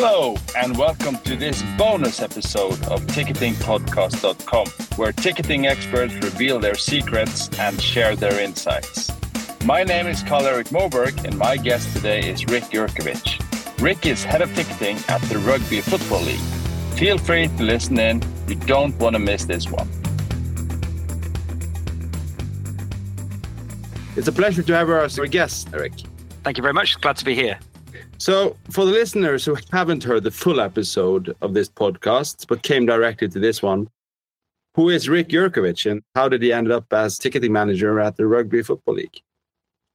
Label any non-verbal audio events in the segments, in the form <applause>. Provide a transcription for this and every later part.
Hello, and welcome to this bonus episode of ticketingpodcast.com, where ticketing experts reveal their secrets and share their insights. My name is Carl-Erik Moberg, and my guest today is Rick Jurkiewicz. Rick is head of ticketing at the Rugby Football League. Feel free to listen in, you don't want to miss this one. It's a pleasure to have you as our guest, Eric. Thank you very much. Glad to be here. So, for the listeners who haven't heard the full episode of this podcast but came directly to this one, who is Rick Jurkiewicz and how did he end up as ticketing manager at the Rugby Football League?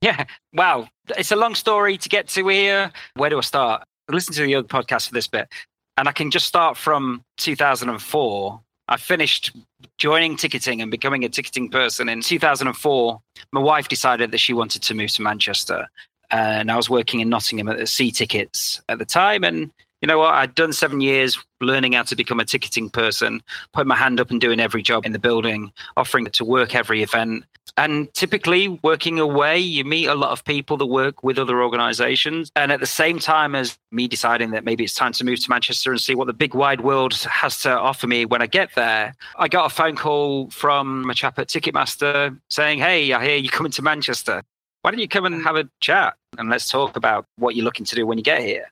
Yeah, wow. It's a long story to get to here. Where do I start? Listen to the other podcast for this bit, and I can just start from 2004. I finished joining ticketing and becoming a ticketing person in 2004. My wife decided that she wanted to move to Manchester Uh, and I was working in Nottingham at the See Tickets at the time. And you know what? I'd done seven years learning how to become a ticketing person, putting my hand up and doing every job in the building, offering to work every event. And typically, working away, you meet a lot of people that work with other organizations. And at the same time as me deciding that maybe it's time to move to Manchester and see what the big wide world has to offer me when I get there, I got a phone call from a chap at Ticketmaster saying, Hey, I hear you're coming to Manchester why don't you come and have a chat and let's talk about what you're looking to do when you get here?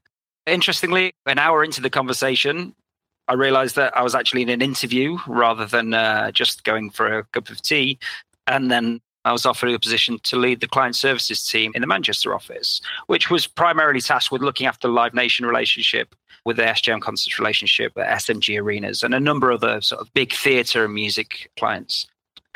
Interestingly, an hour into the conversation, I realized that I was actually in an interview rather than uh, just going for a cup of tea. And then I was offered a position to lead the client services team in the Manchester office, which was primarily tasked with looking after the Live Nation relationship with the SJM Concerts relationship at SMG Arenas and a number of other sort of big theatre and music clients.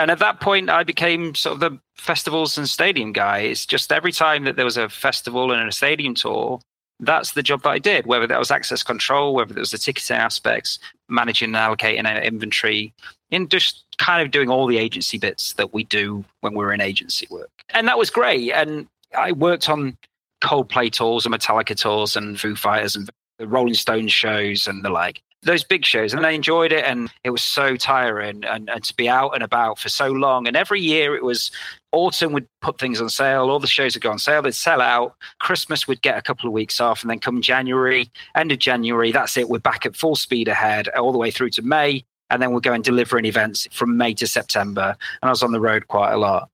And at that point, I became sort of the festivals and stadium guy. It's just every time that there was a festival and a stadium tour, that's the job that I did, whether that was access control, whether it was the ticketing aspects, managing and allocating our inventory, and just kind of doing all the agency bits that we do when we're in agency work. And that was great. And I worked on Coldplay tours and Metallica tours and Foo Fighters and the Rolling Stones shows and the like those big shows and I enjoyed it and it was so tiring and, and to be out and about for so long. And every year it was autumn would put things on sale, all the shows would go on sale, they'd sell out. Christmas would get a couple of weeks off, and then come January, end of January, that's it. We're back at full speed ahead all the way through to May. And then we're going delivering events from May to September. And I was on the road quite a lot.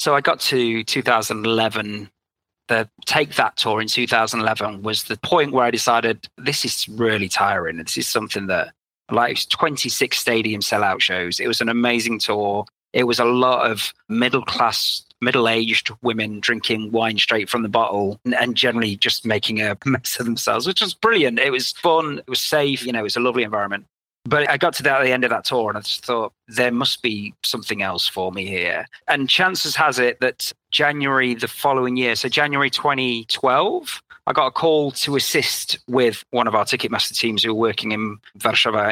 So I got to 2011 the Take That tour in 2011 was the point where I decided this is really tiring. This is something that like 26 stadium sellout shows. It was an amazing tour. It was a lot of middle class, middle aged women drinking wine straight from the bottle and generally just making a <laughs> mess of themselves, which was brilliant. It was fun. It was safe. You know, it was a lovely environment. But I got to the end of that tour and I just thought there must be something else for me here. And chances has it that January the following year, so January 2012, I got a call to assist with one of our Ticketmaster teams who were working in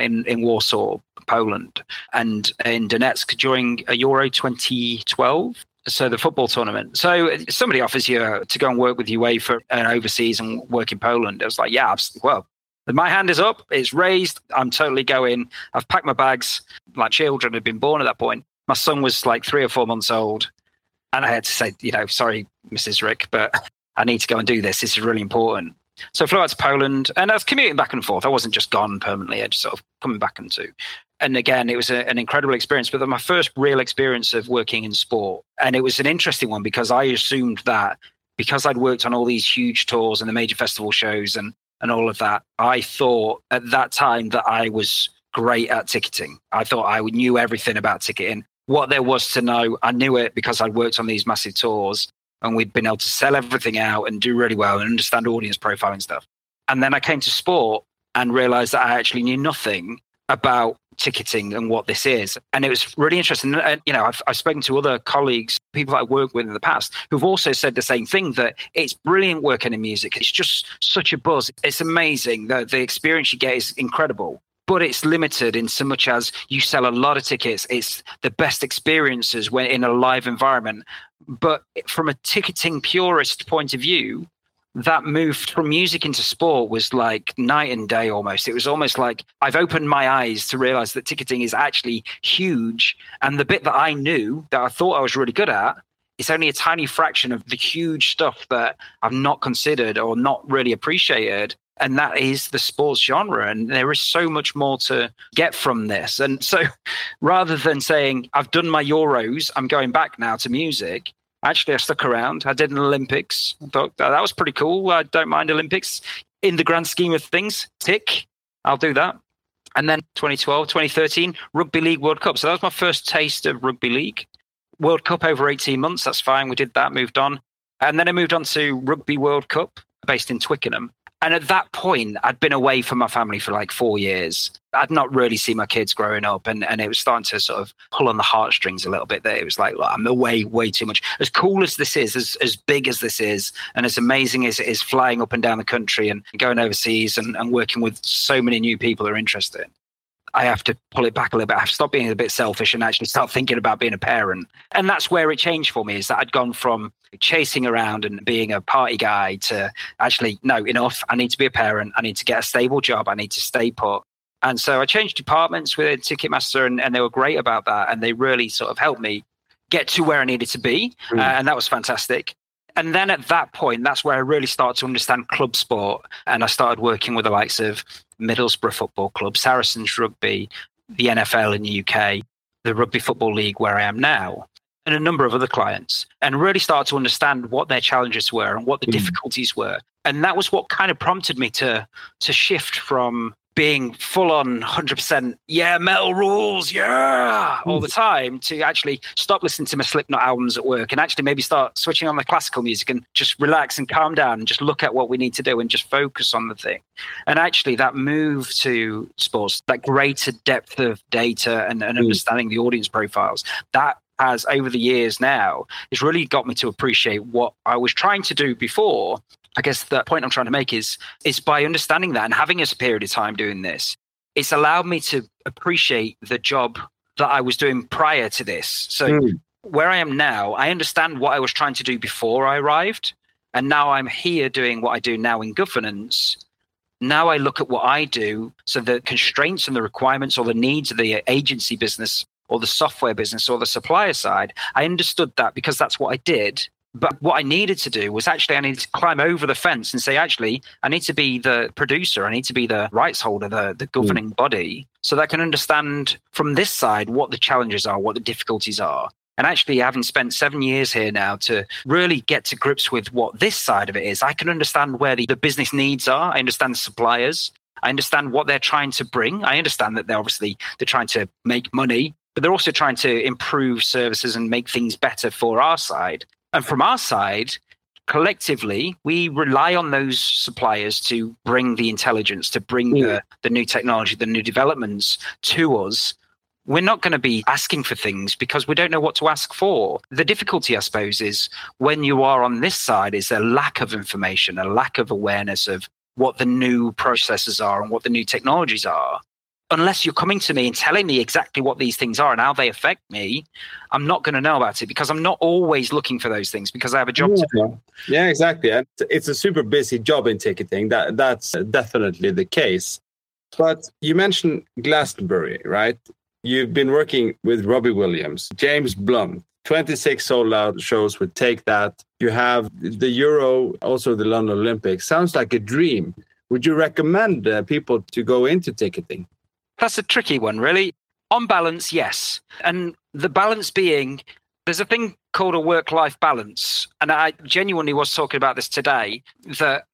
in, in Warsaw, Poland, and in Donetsk during a Euro 2012 so the football tournament. So somebody offers you to go and work with UEFA and overseas and work in Poland. I was like, yeah, well, my hand is up, it's raised. I'm totally going. I've packed my bags. My children had been born at that point. My son was like three or four months old. And I had to say, you know, sorry, Mrs. Rick, but I need to go and do this. This is really important. So I flew out to Poland and I was commuting back and forth. I wasn't just gone permanently, I just sort of coming back into. And again, it was a, an incredible experience, but my first real experience of working in sport. And it was an interesting one because I assumed that because I'd worked on all these huge tours and the major festival shows and and all of that, I thought at that time that I was great at ticketing. I thought I knew everything about ticketing. What there was to know, I knew it because I'd worked on these massive tours and we'd been able to sell everything out and do really well and understand audience profiling stuff. And then I came to sport and realized that I actually knew nothing about ticketing and what this is. And it was really interesting. And, you know, I've, I've spoken to other colleagues, people that I've worked with in the past, who've also said the same thing that it's brilliant working in music. It's just such a buzz. It's amazing. The, the experience you get is incredible. But it's limited in so much as you sell a lot of tickets. It's the best experiences when in a live environment. But from a ticketing purist point of view, that move from music into sport was like night and day almost. It was almost like I've opened my eyes to realize that ticketing is actually huge. And the bit that I knew that I thought I was really good at, it's only a tiny fraction of the huge stuff that I've not considered or not really appreciated. and that is the sports genre. And there is so much more to get from this. And so <laughs> rather than saying, I've done my Euros, I'm going back now to music, actually, I stuck around. I did an Olympics. I thought oh, that was pretty cool. I don't mind Olympics in the grand scheme of things. Tick, I'll do that. And then 2012, 2013, Rugby League World Cup. So that was my first taste of rugby league. World Cup over 18 months. That's fine. We did that, moved on. And then I moved on to Rugby World Cup based in Twickenham. And at that point, I'd been away from my family for like four years. I'd not really seen my kids growing up, and, and it was starting to sort of pull on the heartstrings a little bit. That it was like, I'm away way too much. As cool as this is, as, as big as this is, and as amazing as it is flying up and down the country and going overseas and, and working with so many new people are interested, I have to pull it back a little bit. I have to stop being a bit selfish and actually start thinking about being a parent. And that's where it changed for me is that I'd gone from chasing around and being a party guy to actually, no, enough. I need to be a parent. I need to get a stable job. I need to stay put. And so I changed departments with Ticketmaster and, and they were great about that. And they really sort of helped me get to where I needed to be. Mm. Uh, and that was fantastic. And then at that point, that's where I really started to understand club sport. And I started working with the likes of Middlesbrough Football Club, Saracens Rugby, the NFL in the UK, the Rugby Football League where I am now, and a number of other clients, and really started to understand what their challenges were and what the mm. difficulties were. And that was what kind of prompted me to to shift from being full on 100% yeah metal rules yeah all hmm. the time to actually stop listening to my Slipknot albums at work and actually maybe start switching on the classical music and just relax and calm down and just look at what we need to do and just focus on the thing. And actually that move to sports that greater depth of data and, and hmm. understanding the audience profiles that has over the years now has really got me to appreciate what I was trying to do before I guess the point I'm trying to make is is by understanding that and having a period of time doing this, it's allowed me to appreciate the job that I was doing prior to this. So mm. where I am now, I understand what I was trying to do before I arrived. And now I'm here doing what I do now in governance. Now I look at what I do. So the constraints and the requirements or the needs of the agency business or the software business or the supplier side, I understood that because that's what I did. But what I needed to do was actually I needed to climb over the fence and say, actually, I need to be the producer, I need to be the rights holder, the, the governing mm. body, so that I can understand from this side what the challenges are, what the difficulties are. And actually, having spent seven years here now to really get to grips with what this side of it is, I can understand where the, the business needs are. I understand the suppliers. I understand what they're trying to bring. I understand that they're obviously they're trying to make money, but they're also trying to improve services and make things better for our side. And from our side, collectively, we rely on those suppliers to bring the intelligence, to bring yeah. the, mm. the new technology, the new developments to us. We're not going to be asking for things because we don't know what to ask for. The difficulty, I suppose, is when you are on this side, is a lack of information, a lack of awareness of what the new processes are and what the new technologies are unless you're coming to me and telling me exactly what these things are and how they affect me, I'm not going to know about it because I'm not always looking for those things because I have a job yeah. to do. Yeah, exactly. And it's a super busy job in ticketing. That that's definitely the case. But you mentioned Glastonbury, right? You've been working with Robbie Williams, James Blunt, 26 sold out shows would Take That. You have the Euro, also the London Olympics. Sounds like a dream. Would you recommend uh, people to go into ticketing? That's a tricky one, really. On balance, yes. And the balance being there's a thing called a work life balance. And I genuinely was talking about this today that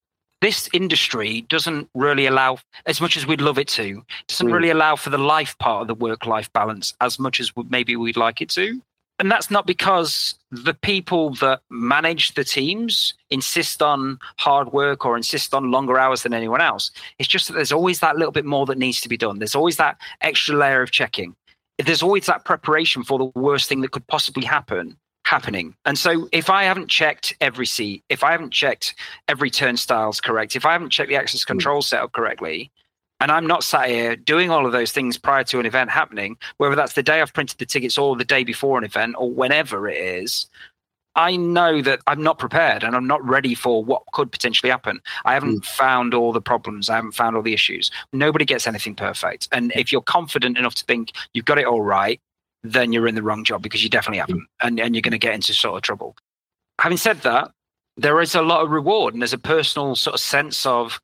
this industry doesn't really allow, as much as we'd love it to, doesn't mm. really allow for the life part of the work life balance as much as maybe we'd like it to and that's not because the people that manage the teams insist on hard work or insist on longer hours than anyone else. It's just that there's always that little bit more that needs to be done. There's always that extra layer of checking. There's always that preparation for the worst thing that could possibly happen happening. And so if I haven't checked every seat, if I haven't checked every turnstiles correct, if I haven't checked the access control setup correctly, and I'm not sat here doing all of those things prior to an event happening, whether that's the day I've printed the tickets or the day before an event or whenever it is. I know that I'm not prepared and I'm not ready for what could potentially happen. I haven't mm. found all the problems. I haven't found all the issues. Nobody gets anything perfect. And if you're confident enough to think you've got it all right, then you're in the wrong job because you definitely haven't. Mm. And, and you're going to get into sort of trouble. Having said that, there is a lot of reward and there's a personal sort of sense of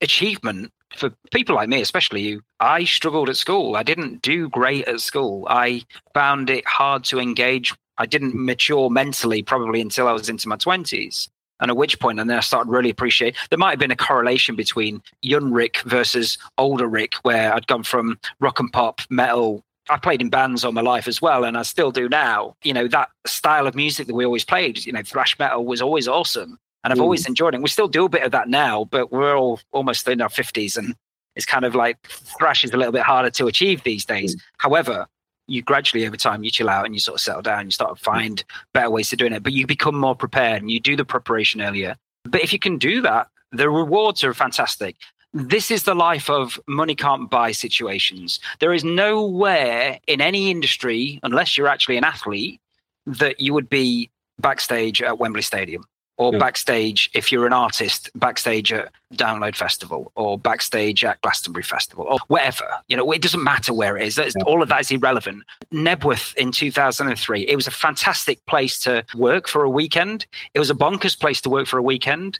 achievement for people like me, especially you. I struggled at school. I didn't do great at school. I found it hard to engage. I didn't mature mentally probably until I was into my 20s. And at which point, and then I started really appreciate. There might have been a correlation between young Rick versus older Rick, where I'd gone from rock and pop, metal. I played in bands all my life as well, and I still do now. You know that style of music that we always played. You know, thrash metal was always awesome, and I've mm. always enjoyed it. We still do a bit of that now, but we're all almost in our fifties, and it's kind of like thrash is a little bit harder to achieve these days. Mm. However, you gradually over time you chill out and you sort of settle down you start to find better ways to doing it but you become more prepared and you do the preparation earlier but if you can do that the rewards are fantastic this is the life of money can't buy situations there is nowhere in any industry unless you're actually an athlete that you would be backstage at Wembley Stadium or yeah. backstage if you're an artist backstage at download festival or backstage at Glastonbury festival or whatever you know it doesn't matter where it is yeah. all of that is irrelevant Knebworth in 2003 it was a fantastic place to work for a weekend it was a bonkers place to work for a weekend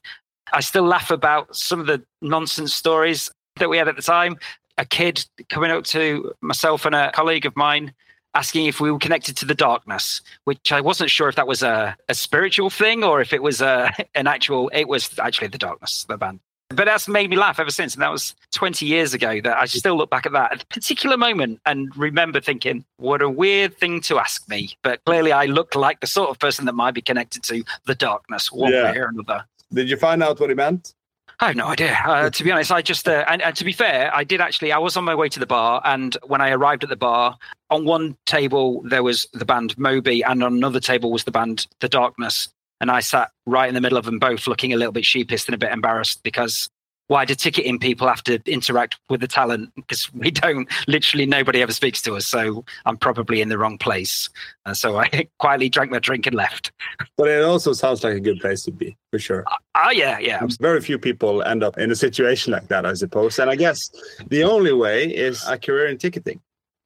i still laugh about some of the nonsense stories that we had at the time a kid coming up to myself and a colleague of mine asking if we were connected to the darkness, which I wasn't sure if that was a, a spiritual thing or if it was uh, a, <laughs> an actual, it was actually the darkness, the band. But that's made me laugh ever since. And that was 20 years ago that I still look back at that at a particular moment and remember thinking, what a weird thing to ask me. But clearly I look like the sort of person that might be connected to the darkness one yeah. way or another. Did you find out what he meant? I have no idea. Uh, to be honest, I just uh, and, and, to be fair, I did actually. I was on my way to the bar, and when I arrived at the bar, on one table there was the band Moby, and on another table was the band The Darkness. And I sat right in the middle of them both, looking a little bit sheepish and a bit embarrassed because why do ticketing people have to interact with the talent? Because we don't, literally nobody ever speaks to us. So I'm probably in the wrong place. Uh, so I <laughs> quietly drank my drink and left. But it also sounds like a good place to be, for sure. Uh, uh, yeah, yeah. Very few people end up in a situation like that, I suppose. And I guess the only way is a career in ticketing.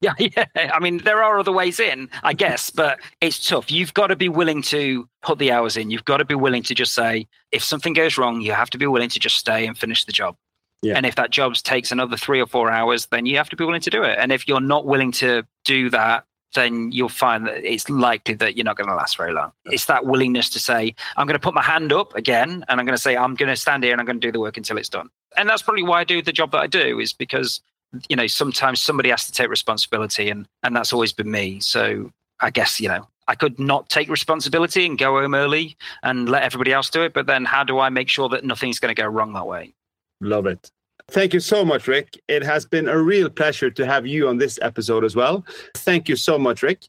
Yeah, <laughs> yeah. I mean, there are other ways in, I guess, but it's tough. You've got to be willing to put the hours in. You've got to be willing to just say, if something goes wrong, you have to be willing to just stay and finish the job. Yeah. And if that job takes another three or four hours, then you have to be willing to do it. And if you're not willing to do that, then you'll find that it's likely that you're not going to last very long. It's that willingness to say, I'm going to put my hand up again and I'm going to say, I'm going to stand here and I'm going to do the work until it's done. And that's probably why I do the job that I do, is because you know sometimes somebody has to take responsibility and and that's always been me. So i guess you know i could not take responsibility and go home early and let everybody else do it but then how do i make sure that nothing's going to go wrong that way? Love it. Thank you so much rick. It has been a real pleasure to have you on this episode as well. Thank you so much rick.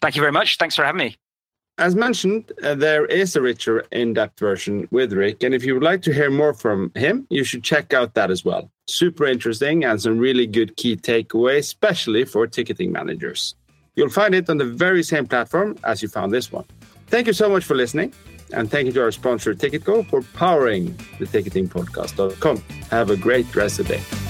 Thank you very much. Thanks for having me as mentioned, uh, there is a richer, in depth version with Rick. And if you would like to hear more from him, you should check out that as well. Super interesting and some really good key takeaways, especially for ticketing managers. You'll find it on the very same platform as you found this one. Thank you so much for listening. And thank you to our sponsor, TicketCo, for powering the ticketingpodcast.com. Have a great rest of the day.